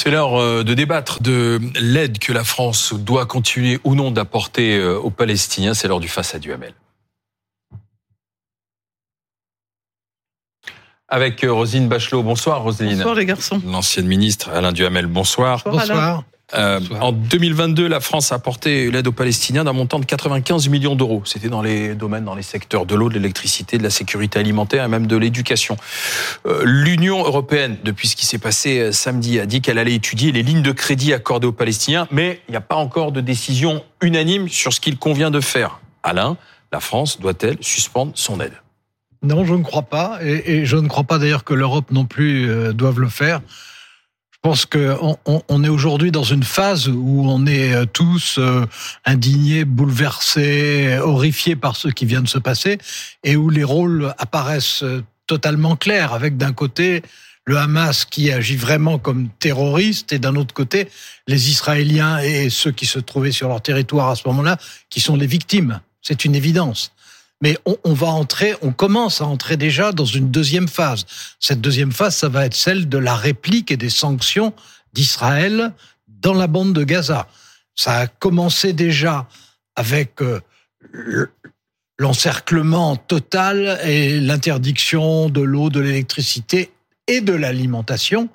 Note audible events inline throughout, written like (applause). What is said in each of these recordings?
C'est l'heure euh, de débattre de l'aide que la France doit continuer ou non d'apporter euh, aux Palestiniens. C'est l'heure du face à Duhamel. Avec euh, Rosine Bachelot. Bonsoir Rosine. Bonsoir les garçons. L'ancienne ministre Alain Duhamel. Bonsoir. Bonsoir. Euh, en 2022, la France a apporté l'aide aux Palestiniens d'un montant de 95 millions d'euros. C'était dans les domaines, dans les secteurs de l'eau, de l'électricité, de la sécurité alimentaire et même de l'éducation. Euh, L'Union européenne, depuis ce qui s'est passé euh, samedi, a dit qu'elle allait étudier les lignes de crédit accordées aux Palestiniens, mais il n'y a pas encore de décision unanime sur ce qu'il convient de faire. Alain, la France doit-elle suspendre son aide? Non, je ne crois pas, et, et je ne crois pas d'ailleurs que l'Europe non plus euh, doive le faire. Je pense qu'on on, est aujourd'hui dans une phase où on est euh, tous euh, indignés, bouleversés, horrifiés par ce qui vient de se passer, et où les rôles apparaissent euh, totalement clairs, avec d'un côté le Hamas qui agit vraiment comme terroriste, et d'un autre côté les Israéliens et ceux qui se trouvaient sur leur territoire à ce moment-là, qui sont les victimes. C'est une évidence. Mais on, on, va entrer, on commence à entrer déjà dans une deuxième phase. Cette deuxième phase, ça va être celle de la réplique et des sanctions d'Israël dans la bande de Gaza. Ça a commencé déjà avec euh, l'encerclement total et l'interdiction de l'eau, de l'électricité et de l'alimentation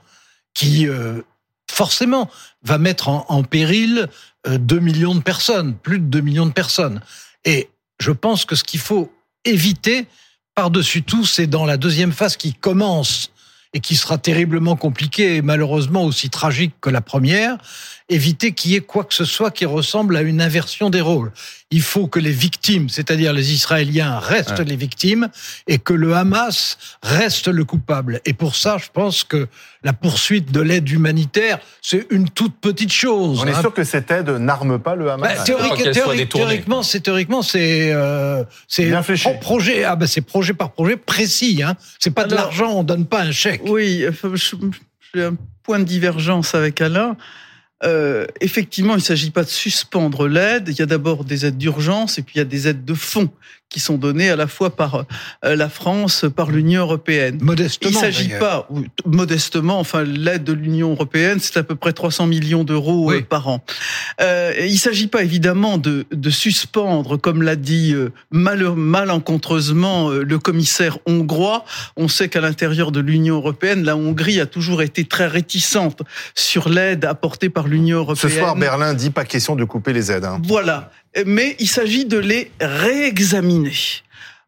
qui euh, forcément va mettre en, péril euh, 2 millions de personnes, plus de 2 millions de personnes. Et je pense que ce qu'il faut éviter, par-dessus tout, c'est dans la deuxième phase qui commence et qui sera terriblement compliquée et malheureusement aussi tragique que la première, éviter qu'il y ait quoi que ce soit qui ressemble à une inversion des rôles. Il faut que les victimes, c'est-à-dire les Israéliens, restent ouais. les victimes et que le Hamas reste le coupable. Et pour ça, je pense que la poursuite de l'aide humanitaire, c'est une toute petite chose. On est hein. sûr que cette aide n'arme pas le Hamas bah, théorique, théorique, Théoriquement, c'est théoriquement, c'est euh, c'est projet. Ah bah c'est projet par projet précis. Hein. C'est pas de l'argent, on donne pas un chèque. Oui, j'ai un point de divergence avec Alain. Euh, effectivement, il ne s'agit pas de suspendre l'aide. Il y a d'abord des aides d'urgence et puis il y a des aides de fonds qui sont données à la fois par euh, la France, par l'Union européenne. Modestement. Il ne s'agit pas, modestement, enfin, l'aide de l'Union européenne, c'est à peu près 300 millions d'euros oui. par an. Euh, il ne s'agit pas évidemment de, de suspendre, comme l'a dit euh, mal, malencontreusement euh, le commissaire hongrois. On sait qu'à l'intérieur de l'Union européenne, la Hongrie a toujours été très réticente sur l'aide apportée par l'Union européenne. Ce soir, Berlin dit pas question de couper les aides. Hein. Voilà mais il s'agit de les réexaminer.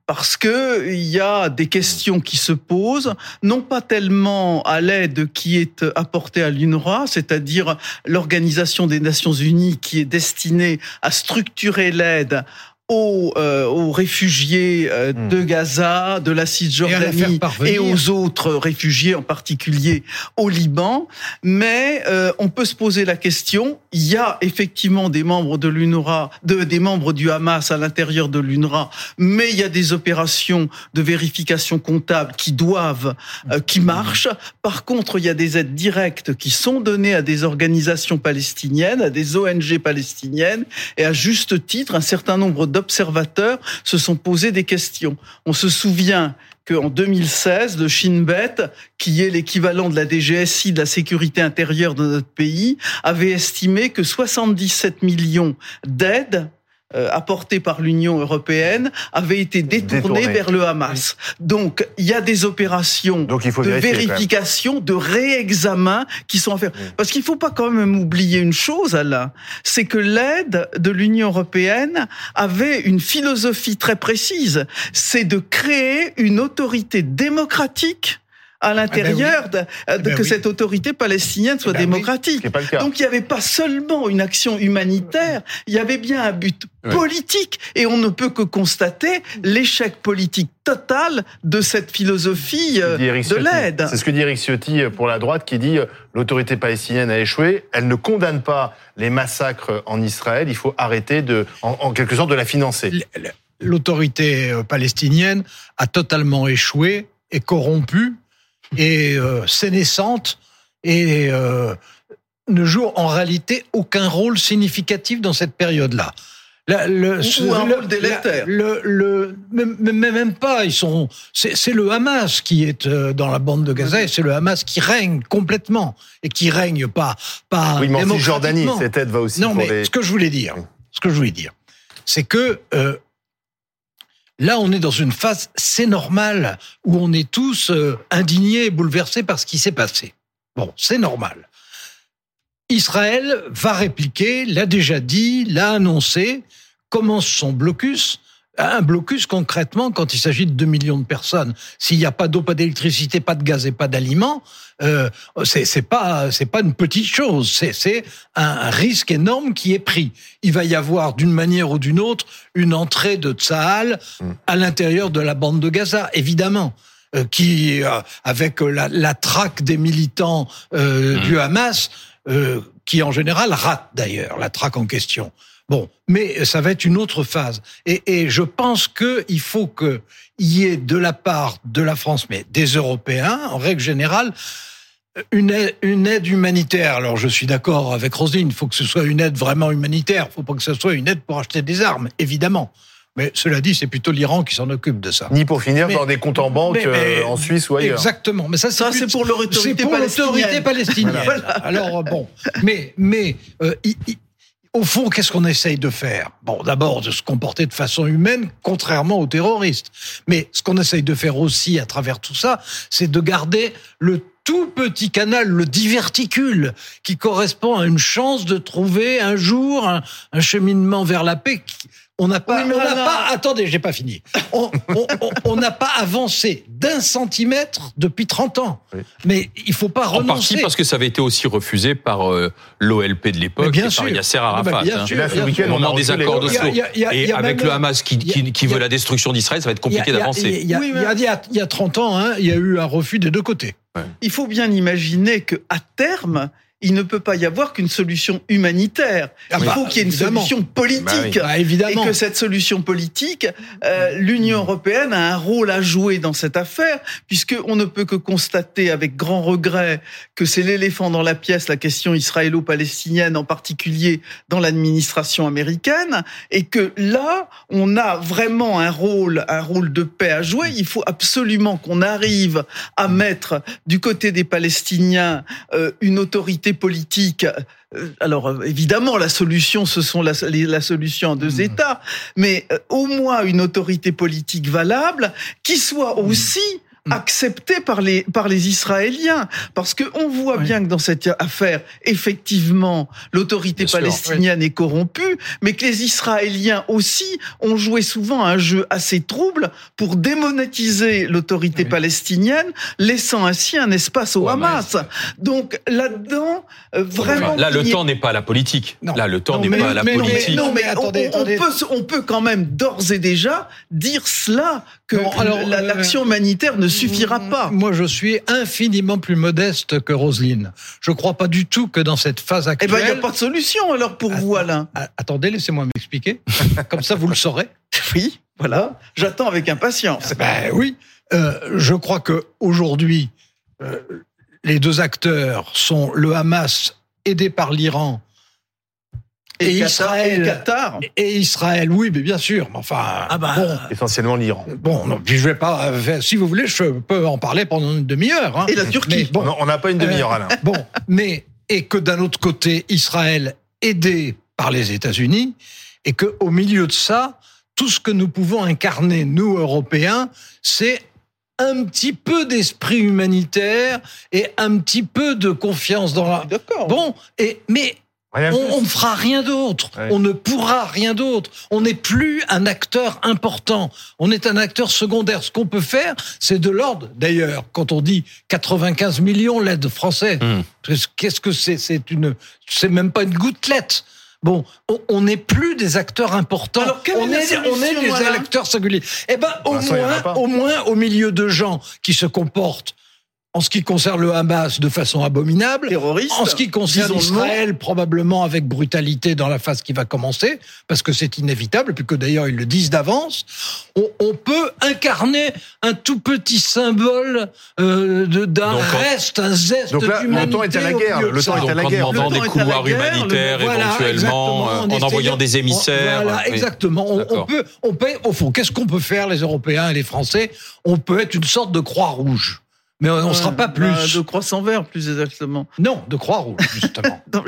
Parce que il y a des questions qui se posent, non pas tellement à l'aide qui est apportée à l'UNRWA, c'est-à-dire l'organisation des Nations Unies qui est destinée à structurer l'aide aux, euh, aux réfugiés euh, mmh. de Gaza, de la Cisjordanie et, et, aux autres réfugiés, en particulier au Liban. Mais euh, on peut se poser la question, il y a effectivement des membres de l'UNRWA, de, des membres du Hamas à l'intérieur de l'UNRWA, mais il y a des opérations de vérification comptable qui doivent, euh, qui marchent. Par contre, il y a des aides directes qui sont données à des organisations palestiniennes, à des ONG palestiniennes, et à juste titre, un certain nombre d'observateurs se sont posé des questions. On se souvient qu'en 2016, le Shin Bet, qui est l'équivalent de la DGSI de la sécurité intérieure de notre pays, avait estimé que 77 millions d'aides euh, apportés par l'Union européenne avaient été détournés Détourné. vers le Hamas. Donc, il y a des opérations Donc, il faut de vérification, de réexamen qui sont à faire. Parce qu'il ne faut pas quand même oublier une chose, Alain, c'est que l'aide de l'Union européenne avait une philosophie très précise, c'est de créer une autorité démocratique à l'intérieur ah ben oui. de, de, ben que oui. cette autorité palestinienne soit ben démocratique. Oui. Donc il n'y avait pas seulement une action humanitaire, il y avait bien un but politique. Et on ne peut que constater l'échec politique total de cette philosophie euh, de l'aide. C'est ce que dit Eric Ciotti pour la droite qui dit euh, l'autorité palestinienne a échoué, elle ne condamne pas les massacres en Israël, il faut arrêter de, en, en quelque sorte de la financer. L'autorité euh, palestinienne a totalement échoué et corrompu et euh, sénescente et euh, ne joue en réalité aucun rôle significatif dans cette période-là. La- le, Ou un rôle délétère. Le, le, même, même- même pas. Ils sont. C'est c'est le Hamas qui est euh, dans la bande de Gaza et c'est le Hamas qui règne complètement et qui règne pas pas Oui, mais en Cisjordanie, démocratiquement. cette aide va aussi Non, pour mais les... ce que je voulais dire, ce que je voulais dire, c'est que euh, là, on est dans une phase, c'est normal, où on est tous euh, indignés et bouleversés par ce qui s'est passé. Bon, c'est normal. Israël va répliquer, l'a déjà dit, l'a annoncé, commence son blocus? Un blocus concrètement, quand il s'agit de 2 millions de personnes, s'il n'y a pas d'eau, pas d'électricité, pas de gaz et pas d'aliments, euh, c'est c'est pas c'est pas une petite chose. C'est c'est un risque énorme qui est pris. Il va y avoir d'une manière ou d'une autre une entrée de Tsahal à l'intérieur de la bande de Gaza, évidemment. euh, qui, euh, avec la, la traque des militants euh, Mm. du Hamas, euh, qui en général rate d'ailleurs la traque en question. Bon, mais ça va être une autre phase. Et, et je pense qu'il faut qu'il y ait de la part de la France, mais des Européens, en règle générale, une aide, une aide humanitaire. Alors je suis d'accord avec Roselyne, il faut que ce soit une aide vraiment humanitaire. Il faut pas que ce soit une aide pour acheter des armes, évidemment. Mais cela dit, c'est plutôt l'Iran qui s'en occupe de ça. Ni pour finir Mais- dans des comptes en banque mais- mais- euh, en Suisse ou ailleurs. Exactement. Mais ça, Ça, plus- c'est pour l'autorité c'est pour l'autorité palestinienne. (laughs) palestinienne. Alors bon, mais mais euh, il- au fond, qu'est-ce qu'on essaye de faire? Bon, d'abord de se comporter de façon humaine, contrairement aux terroristes. Mais ce qu'on essaye de faire aussi à travers tout ça, c'est de garder le tout petit canal, le diverticule, qui correspond à une chance de trouver un jour un, un cheminement vers la paix. On n'a pas, Oui, mais on n'a là- pas. Attendez, j'ai pas fini. On n'a pas avancé d'un centimètre depuis 30 ans. Oui. Mais il faut pas En renoncer. partie parce que ça avait été aussi refusé par euh, l'OLP de l'époque bien et sûr. par Yasser Ah bah, Arafat. bien hein. sûr, Et là, ce bien week-end, sûr. Au moment on a des accords Il y a- d'Oslo. il y a- il y a- il Et avec le Hamas qui, veut la destruction d'Israël, ça va être compliqué d'avancer. Il y a, Oui, il y a- il y a- il y a 30 ans, hein, il y a eu un refus des deux côtés. Il faut bien imaginer que à terme, il ne peut pas y avoir qu'une solution humanitaire. Ah il bah, faut qu'il y ait une évidemment. solution politique. Bah oui. Bah, Et évidemment. que cette solution politique, euh, l'Union européenne a un rôle à jouer dans cette affaire, puisque on ne peut que constater avec grand regret que c'est l'éléphant dans la pièce, la question israélo-palestinienne, en particulier dans l'administration américaine, et que là, on a vraiment un rôle, un rôle de paix à jouer. Il faut absolument qu'on arrive à mettre du côté des Palestiniens euh, une autorité politique. Euh, Alors euh, évidemment, la solution, ce sont la, solution en deux Mhm. États, mais euh, au moins une autorité politique valable qui soit aussi Mhm. acceptée par les par les Israéliens, parce que on voit Oui. bien que dans cette affaire, effectivement, l'autorité palestinienne est corrompue, mais que les Israéliens aussi ont joué souvent un jeu assez trouble pour démonétiser l'autorité Oui. palestinienne, laissant ainsi un espace au Hamas. Donc là-dedans, euh, vraiment, Enfin, là, le temps n'est pas à la politique. Non. Là, le temps n'est pas à la mais- politique. non, mais attendez, on, attendez. peut, on peut quand même d'ores et déjà dire cela que la- euh, l'action humanitaire ne suffira pas. Moi, je suis infiniment plus modeste que Roselyne. Je crois pas du tout que dans cette phase Eh actuelle. ben, il n'y a pas de solution alors pour vous, Alain. Attendez, laissez-moi m'expliquer. Comme ça, vous le saurez. (laughs) Oui, voilà. J'attends avec impatience. Ben oui. Euh, je crois que aujourd'hui, euh, les deux acteurs sont le Hamas aidé par l'Iran et, Qatar- Israël. et Qatar. Et Israël, oui, mais bien sûr. Mais enfin, Ah bah, bon, Essentiellement l'Iran. bon, non, puis je vais pas. euh, Si vous voulez, je peux en parler pendant une demi-heure. hein. Et la Turquie. Mais bon, Non, On n'a pas une demi-heure, Alain. Bon, mais et que d'un autre côté, Israël aidé par les États-Unis, et que au milieu de ça, tout ce que nous pouvons incarner, nous Européens, c'est un petit peu d'esprit humanitaire et un petit peu de confiance dans la. D'accord. Bon, et mais on, ne fera rien d'autre. Ouais. On ne pourra rien d'autre. On n'est plus un acteur important. On est un acteur secondaire. Ce qu'on peut faire, c'est de l'ordre. D'ailleurs, quand on dit 95 millions l'aide française, Hmm. qu'est-ce que c'est? C'est une, c'est même pas une gouttelette. Bon, on- n'est plus des acteurs importants. Alors, on est on des acteurs singuliers. Eh ben, au moins, au moins, au milieu de gens qui se comportent en ce qui concerne le Hamas de façon abominable, terroriste. en ce qui concerne. Israël probablement avec brutalité dans la phase qui va commencer, parce que c'est inévitable, puis que d'ailleurs ils le disent d'avance, on, on peut incarner un tout petit symbole euh, d'un en- reste, un zeste Donc là, le temps est à la guerre, le temps est à la en guerre. demandant Le des couloirs humanitaires Voilà, éventuellement, euh, en en envoyant des émissaires. Voilà, Oui. exactement. On, peut, on peut, au fond, qu'est-ce qu'on peut faire, les Européens et les Français? On peut être une sorte de croix rouge. Mais on ne sera pas plus. Bah, de croissant vert, plus exactement. Non, de croix rouge, justement. (laughs) Non,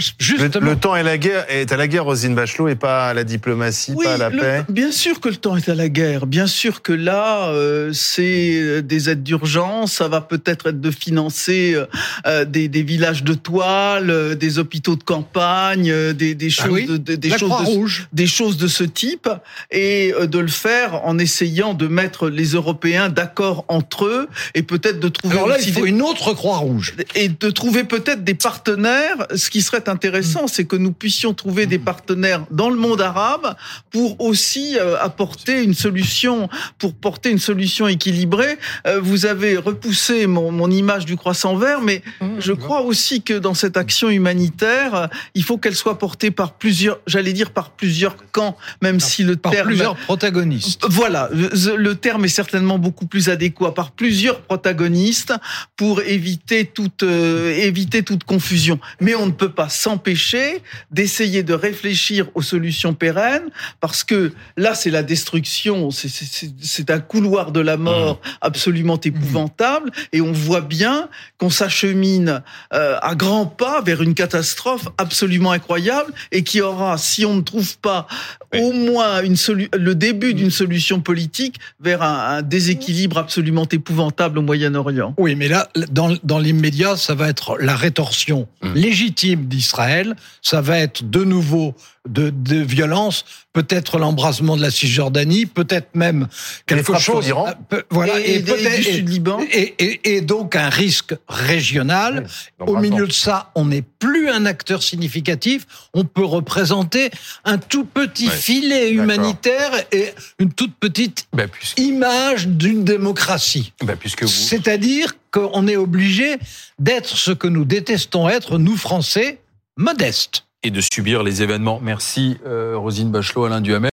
Le, temps est, la guerre, est à la guerre, Rosine Bachelot, et pas à la diplomatie, Oui, pas à la le- paix. bien sûr que le temps est à la guerre. Bien sûr que là, euh, c'est des aides d'urgence. Ça va peut-être être de financer euh, euh, des, des villages de toile, euh, des hôpitaux de campagne, euh, des, des Ah choses, oui, de, de- des choses de, rouge. des choses de ce type et euh, de le faire en essayant de mettre les Européens d'accord entre eux et peut-être de trouver Alors là, il faut une autre croix rouge. et de trouver peut-être des partenaires. Ce qui serait intéressant, c'est que nous puissions trouver des partenaires dans le monde arabe pour aussi euh, apporter une solution, pour porter une solution équilibrée. Euh, vous avez repoussé mon, mon image du croissant vert, mais je crois aussi que dans cette action humanitaire, il faut qu'elle soit portée par plusieurs, j'allais dire par plusieurs camps, même si le Par terme plusieurs protagonistes. voilà, le terme est certainement beaucoup plus adéquat par plusieurs protagonistes pour éviter toute euh, éviter toute confusion. Mais on ne peut pas s'empêcher d'essayer de réfléchir aux solutions pérennes parce que là c'est la destruction, c'est- un couloir de la mort absolument épouvantable et on voit bien qu'on s'achemine euh, à grands pas vers une catastrophe absolument incroyable et qui aura, si on ne trouve pas Oui. au moins une le début d'une solution politique, vers un, un déséquilibre absolument épouvantable au Moyen-Orient. Oui, mais là, dans, dans l'immédiat, ça va être la rétorsion Mm. légitime d'Israël. Ça va être de nouveau de, de violence, peut-être l'embrasement de la Cisjordanie, peut-être même quelque chose. euh, Voilà, et, et, peut-être- du et, et- et donc un risque régional. Au milieu de ça, on n'est plus un acteur significatif. On peut représenter un tout petit filet humanitaire et une toute petite Bah, puisque, image d'une démocratie. bah, puisque vous. C'est-à-dire qu'on est obligé d'être ce que nous détestons être, nous Français, modestes. Et de subir les événements. Merci, euh, Rosine Bachelot, Alain Duhamel.